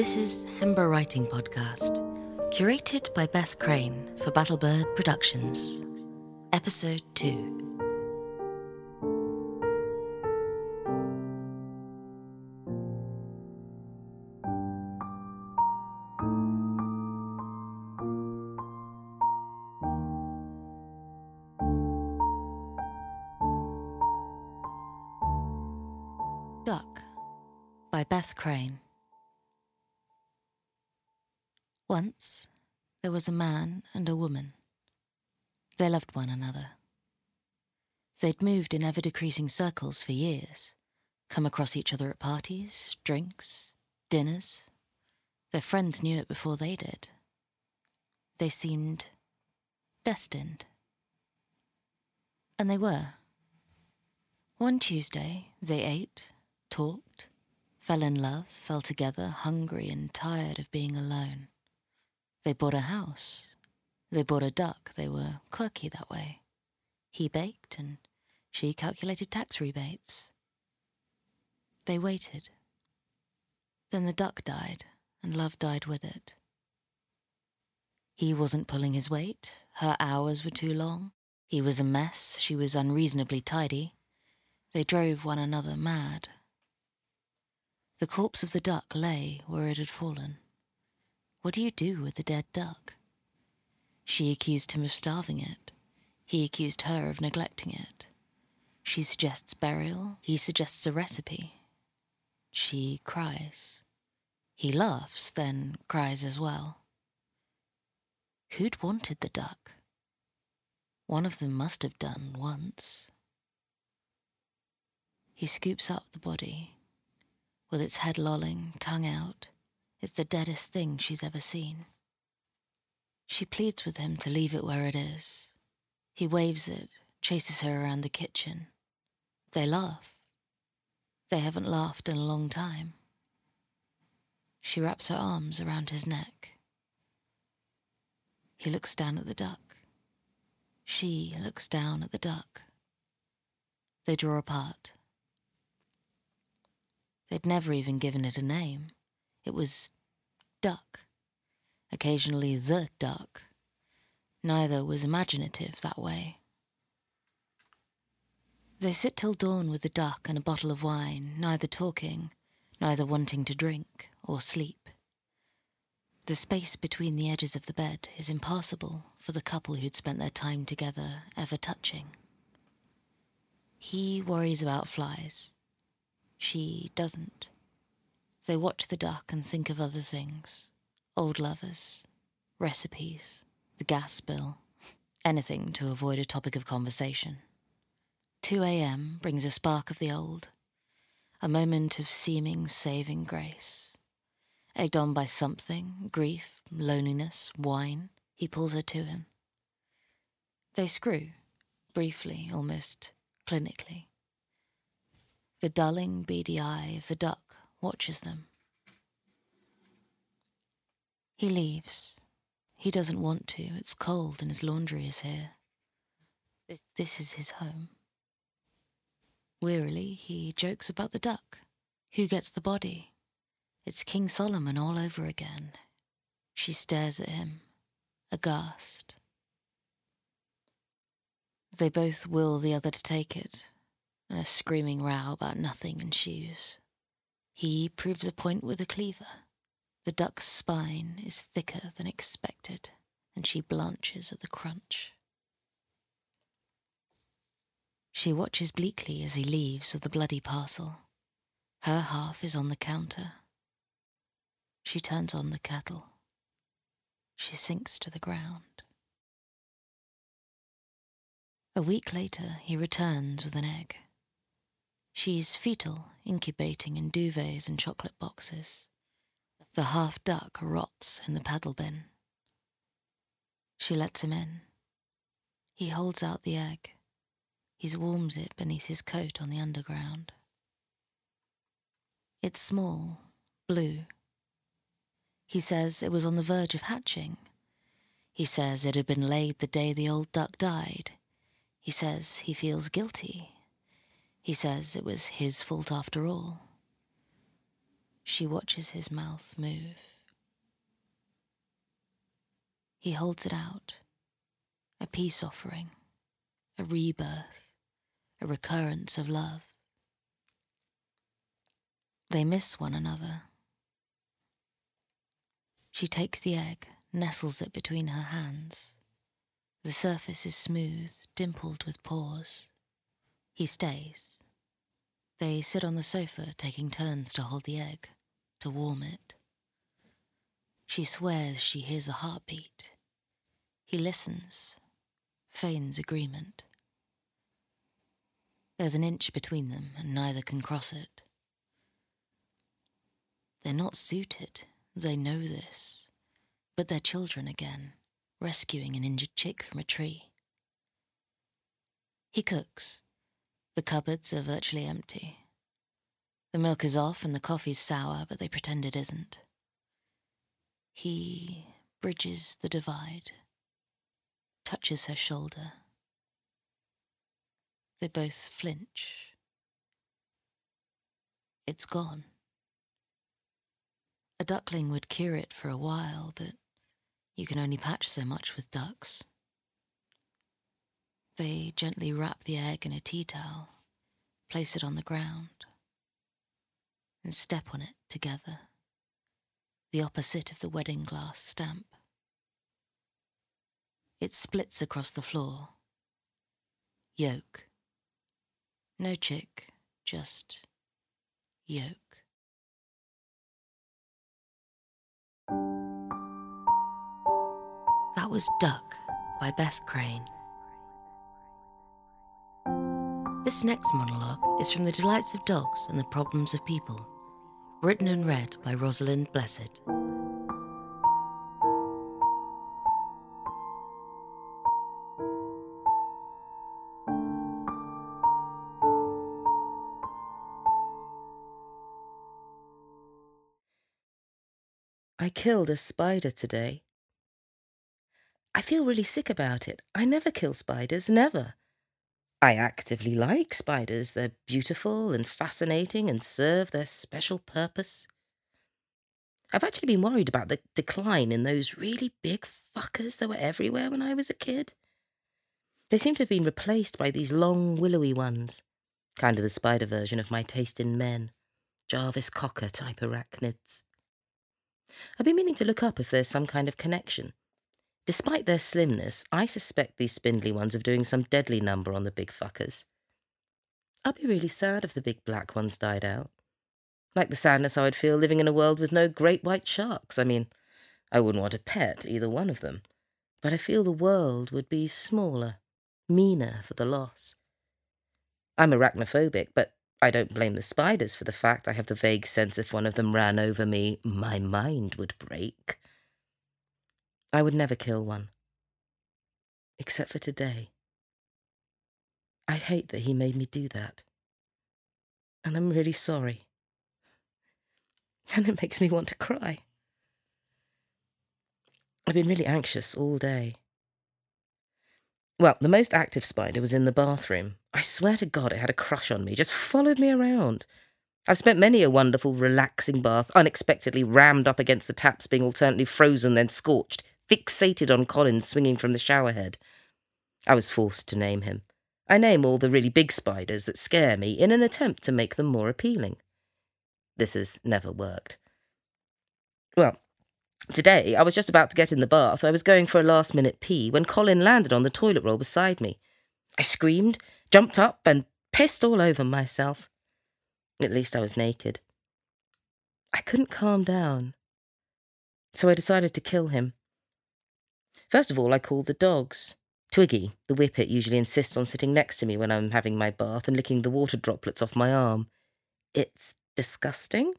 This is Hembra Writing Podcast, curated by Beth Crane for Battlebird Productions. Episode 2. Duck by Beth Crane. Once there was a man and a woman. They loved one another. They'd moved in ever decreasing circles for years, come across each other at parties, drinks, dinners. Their friends knew it before they did. They seemed destined. And they were. One Tuesday, they ate, talked, fell in love, fell together, hungry and tired of being alone. They bought a house. They bought a duck. They were quirky that way. He baked and she calculated tax rebates. They waited. Then the duck died, and love died with it. He wasn't pulling his weight. Her hours were too long. He was a mess. She was unreasonably tidy. They drove one another mad. The corpse of the duck lay where it had fallen. What do you do with a dead duck? She accused him of starving it. He accused her of neglecting it. She suggests burial. He suggests a recipe. She cries. He laughs, then cries as well. Who'd wanted the duck? One of them must have done once. He scoops up the body, with its head lolling, tongue out. It's the deadest thing she's ever seen. She pleads with him to leave it where it is. He waves it, chases her around the kitchen. They laugh. They haven't laughed in a long time. She wraps her arms around his neck. He looks down at the duck. She looks down at the duck. They draw apart. They'd never even given it a name. It was duck, occasionally the duck. Neither was imaginative that way. They sit till dawn with the duck and a bottle of wine, neither talking, neither wanting to drink or sleep. The space between the edges of the bed is impassable for the couple who'd spent their time together ever touching. He worries about flies. She doesn't. They watch the duck and think of other things old lovers, recipes, the gas bill, anything to avoid a topic of conversation. 2 a.m. brings a spark of the old, a moment of seeming saving grace. Egged on by something, grief, loneliness, wine, he pulls her to him. They screw, briefly, almost clinically. The dulling, beady eye of the duck watches them. He leaves. He doesn't want to. It's cold and his laundry is here. This is his home. Wearily, he jokes about the duck. Who gets the body? It's King Solomon all over again. She stares at him, aghast. They both will the other to take it, and a screaming row about nothing ensues. He proves a point with a cleaver. The duck's spine is thicker than expected, and she blanches at the crunch. She watches bleakly as he leaves with the bloody parcel. Her half is on the counter. She turns on the kettle. She sinks to the ground. A week later, he returns with an egg. She's fetal, incubating in duvets and chocolate boxes. The half duck rots in the paddle bin. She lets him in. He holds out the egg. He warms it beneath his coat on the underground. It's small, blue. He says it was on the verge of hatching. He says it had been laid the day the old duck died. He says he feels guilty he says it was his fault after all. she watches his mouth move. He holds it out, a peace offering, a rebirth, a recurrence of love. They miss one another. She takes the egg, nestles it between her hands. The surface is smooth, dimpled with pores. He stays. They sit on the sofa, taking turns to hold the egg, to warm it. She swears she hears a heartbeat. He listens, feigns agreement. There's an inch between them, and neither can cross it. They're not suited, they know this, but they're children again, rescuing an injured chick from a tree. He cooks. The cupboards are virtually empty. The milk is off and the coffee's sour, but they pretend it isn't. He bridges the divide, touches her shoulder. They both flinch. It's gone. A duckling would cure it for a while, but you can only patch so much with ducks. They gently wrap the egg in a tea towel, place it on the ground, and step on it together, the opposite of the wedding glass stamp. It splits across the floor. Yolk. No chick, just yolk. That was Duck by Beth Crane. This next monologue is from The Delights of Dogs and the Problems of People, written and read by Rosalind Blessed. I killed a spider today. I feel really sick about it. I never kill spiders, never. I actively like spiders. They're beautiful and fascinating and serve their special purpose. I've actually been worried about the decline in those really big fuckers that were everywhere when I was a kid. They seem to have been replaced by these long, willowy ones, kind of the spider version of my taste in men, Jarvis Cocker type arachnids. I've been meaning to look up if there's some kind of connection. Despite their slimness, I suspect these spindly ones of doing some deadly number on the big fuckers. I'd be really sad if the big black ones died out. Like the sadness I would feel living in a world with no great white sharks. I mean, I wouldn't want to pet either one of them, but I feel the world would be smaller, meaner for the loss. I'm arachnophobic, but I don't blame the spiders for the fact I have the vague sense if one of them ran over me, my mind would break. I would never kill one. Except for today. I hate that he made me do that. And I'm really sorry. And it makes me want to cry. I've been really anxious all day. Well, the most active spider was in the bathroom. I swear to God, it had a crush on me, just followed me around. I've spent many a wonderful, relaxing bath, unexpectedly rammed up against the taps, being alternately frozen then scorched, fixated on Colin swinging from the shower head. I was forced to name him. I name all the really big spiders that scare me in an attempt to make them more appealing. This has never worked. Well, Today, I was just about to get in the bath. I was going for a last minute pee when Colin landed on the toilet roll beside me. I screamed, jumped up, and pissed all over myself. At least I was naked. I couldn't calm down. So I decided to kill him. First of all, I called the dogs. Twiggy, the whippet, usually insists on sitting next to me when I'm having my bath and licking the water droplets off my arm. It's disgusting,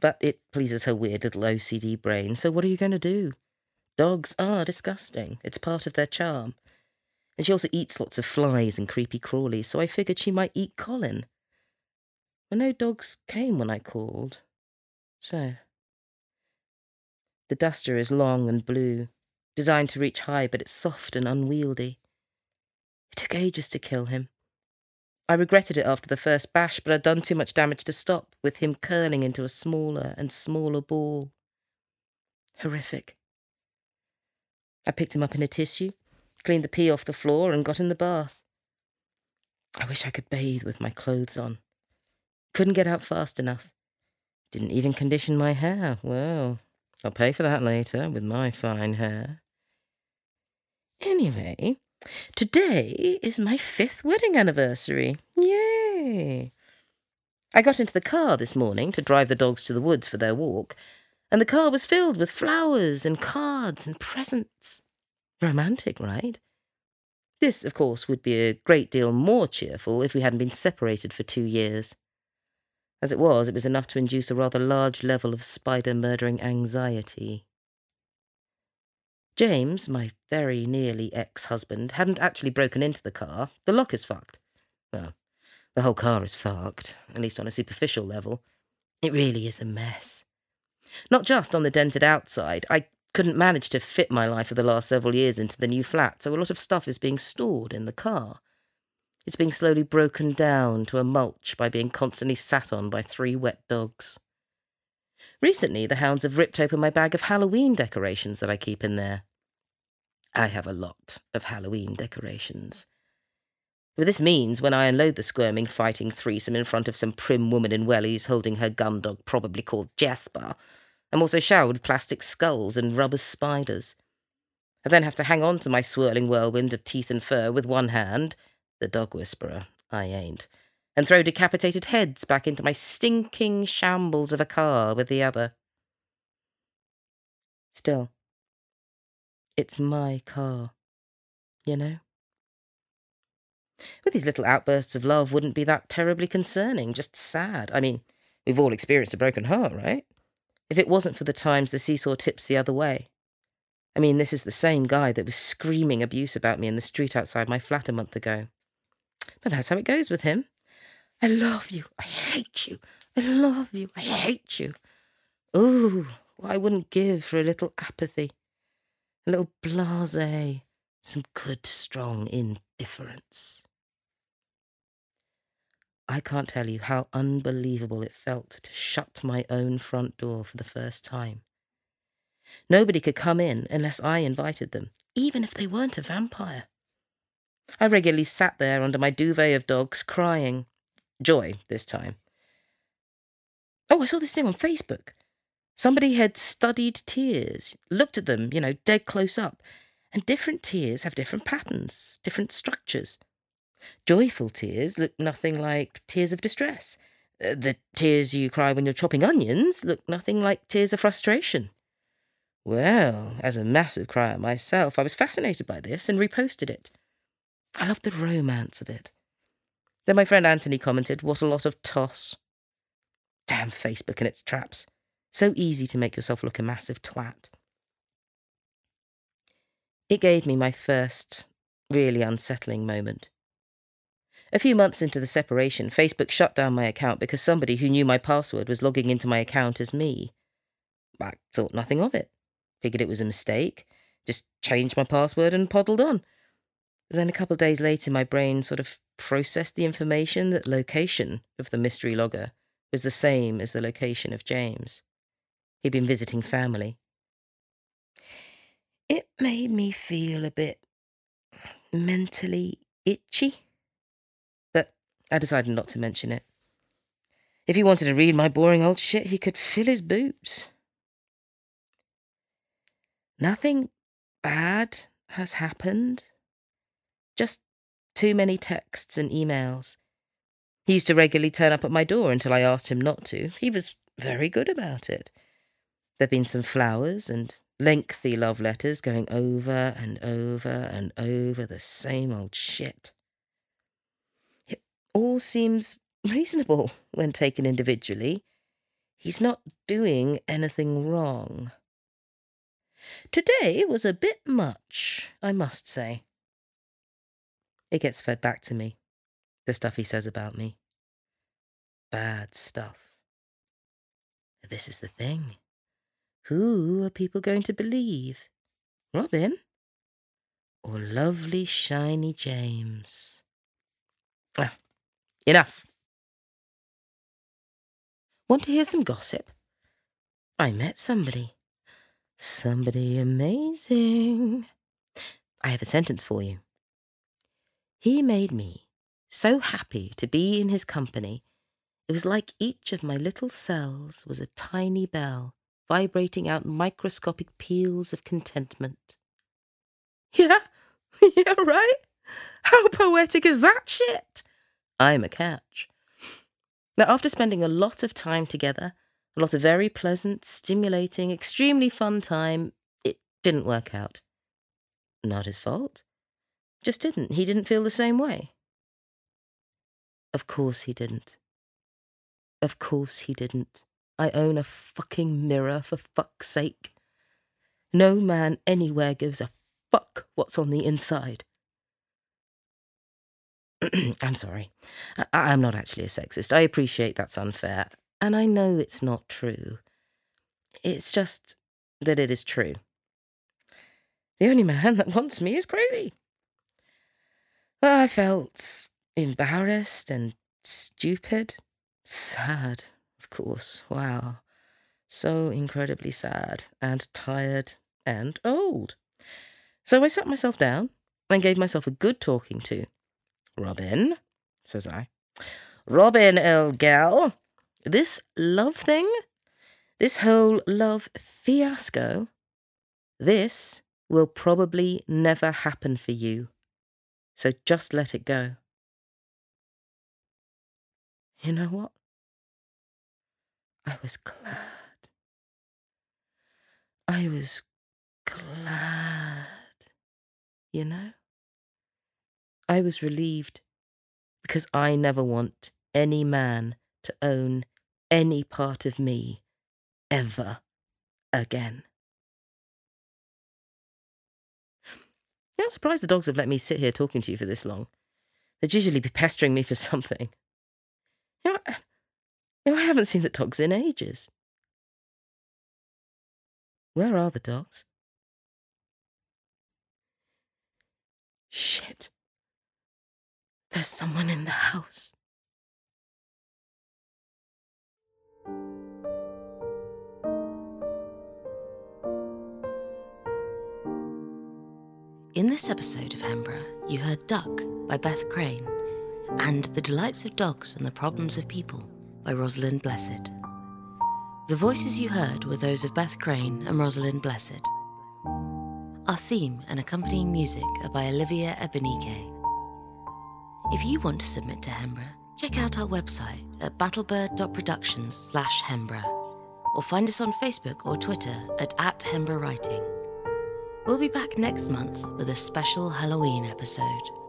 but it pleases her weird little OCD brain, so what are you going to do? Dogs are disgusting. It's part of their charm. And she also eats lots of flies and creepy crawlies, so I figured she might eat Colin. But no dogs came when I called. So. The duster is long and blue, designed to reach high, but it's soft and unwieldy. It took ages to kill him. I regretted it after the first bash, but I'd done too much damage to stop, with him curling into a smaller and smaller ball. Horrific. I picked him up in a tissue, cleaned the pee off the floor, and got in the bath. I wish I could bathe with my clothes on. Couldn't get out fast enough. Didn't even condition my hair. Well, I'll pay for that later with my fine hair. Anyway, today is my fifth wedding anniversary. Yay! I got into the car this morning to drive the dogs to the woods for their walk, and the car was filled with flowers and cards and presents. Romantic, right? This, of course, would be a great deal more cheerful if we hadn't been separated for two years. As it was, it was enough to induce a rather large level of spider murdering anxiety. James, my very nearly ex husband, hadn't actually broken into the car. The lock is fucked. Well, the whole car is fucked, at least on a superficial level. It really is a mess. Not just on the dented outside. I couldn't manage to fit my life of the last several years into the new flat, so a lot of stuff is being stored in the car. It's being slowly broken down to a mulch by being constantly sat on by three wet dogs. Recently, the hounds have ripped open my bag of Halloween decorations that I keep in there. I have a lot of Halloween decorations. But this means when I unload the squirming, fighting threesome in front of some prim woman in wellies holding her gun dog, probably called Jasper, I'm also showered with plastic skulls and rubber spiders. I then have to hang on to my swirling whirlwind of teeth and fur with one hand the dog whisperer, I ain't, and throw decapitated heads back into my stinking shambles of a car with the other. Still, it's my car, you know? With these little outbursts of love wouldn't be that terribly concerning, just sad. I mean, we've all experienced a broken heart, right? If it wasn't for the times the seesaw tips the other way. I mean, this is the same guy that was screaming abuse about me in the street outside my flat a month ago. But that's how it goes with him. I love you. I hate you. I love you. I hate you. Ooh, what I wouldn't give for a little apathy, a little blase, some good, strong indifference. I can't tell you how unbelievable it felt to shut my own front door for the first time. Nobody could come in unless I invited them, even if they weren't a vampire. I regularly sat there under my duvet of dogs, crying. Joy, this time. Oh, I saw this thing on Facebook. Somebody had studied tears, looked at them, you know, dead close up, and different tears have different patterns, different structures. Joyful tears look nothing like tears of distress. Uh, the tears you cry when you're chopping onions look nothing like tears of frustration. Well, as a massive crier myself, I was fascinated by this and reposted it. I love the romance of it. Then my friend Anthony commented, What a lot of toss. Damn Facebook and its traps. So easy to make yourself look a massive twat. It gave me my first really unsettling moment. A few months into the separation, Facebook shut down my account because somebody who knew my password was logging into my account as me. I thought nothing of it. Figured it was a mistake. Just changed my password and poddled on. Then a couple days later, my brain sort of processed the information that location of the mystery logger was the same as the location of James. He'd been visiting family. It made me feel a bit mentally itchy, but I decided not to mention it. If he wanted to read my boring old shit, he could fill his boots. Nothing bad has happened just too many texts and emails. He used to regularly turn up at my door until I asked him not to. He was very good about it. There'd been some flowers and lengthy love letters going over and over and over the same old shit. It all seems reasonable when taken individually. He's not doing anything wrong. Today was a bit much, I must say. It gets fed back to me, the stuff he says about me. Bad stuff. This is the thing. Who are people going to believe? Robin? Or lovely, shiny James? Ah, Enough. Want to hear some gossip? I met somebody. Somebody amazing. I have a sentence for you. He made me so happy to be in his company. It was like each of my little cells was a tiny bell vibrating out microscopic peals of contentment. Yeah, yeah, right? How poetic is that shit? I'm a catch. Now, after spending a lot of time together, a lot of very pleasant, stimulating, extremely fun time, it didn't work out. Not his fault. Just didn't. He didn't feel the same way. Of course he didn't. Of course he didn't. I own a fucking mirror, for fuck's sake. No man anywhere gives a fuck what's on the inside. I'm sorry. I- am not actually a sexist. I appreciate that's unfair. And I know it's not true. It's just that it is true. The only man that wants me is crazy. Well, I felt embarrassed and stupid. Sad, of course. Wow. So incredibly sad and tired and old. So I sat myself down and gave myself a good talking to. Robin, says I. Robin, old gal, this love thing, this whole love fiasco, this will probably never happen for you. So just let it go. You know what? I was glad. I was glad. You know? I was relieved because I never want any man to own any part of me ever again. I'm surprised the dogs have let me sit here talking to you for this long. They'd usually be pestering me for something. You know, I, you know, I haven't seen the dogs in ages. Where are the dogs? Shit. There's someone in the house. In this episode of Hembra, you heard Duck by Beth Crane and The Delights of Dogs and the Problems of People by Rosalind Blessed. The voices you heard were those of Beth Crane and Rosalind Blessed. Our theme and accompanying music are by Olivia Ebenike. If you want to submit to Hembra, check out our website at battlebird.productions slash Hembra or find us on Facebook or Twitter at, at Hembra Writing. We'll be back next month with a special Halloween episode.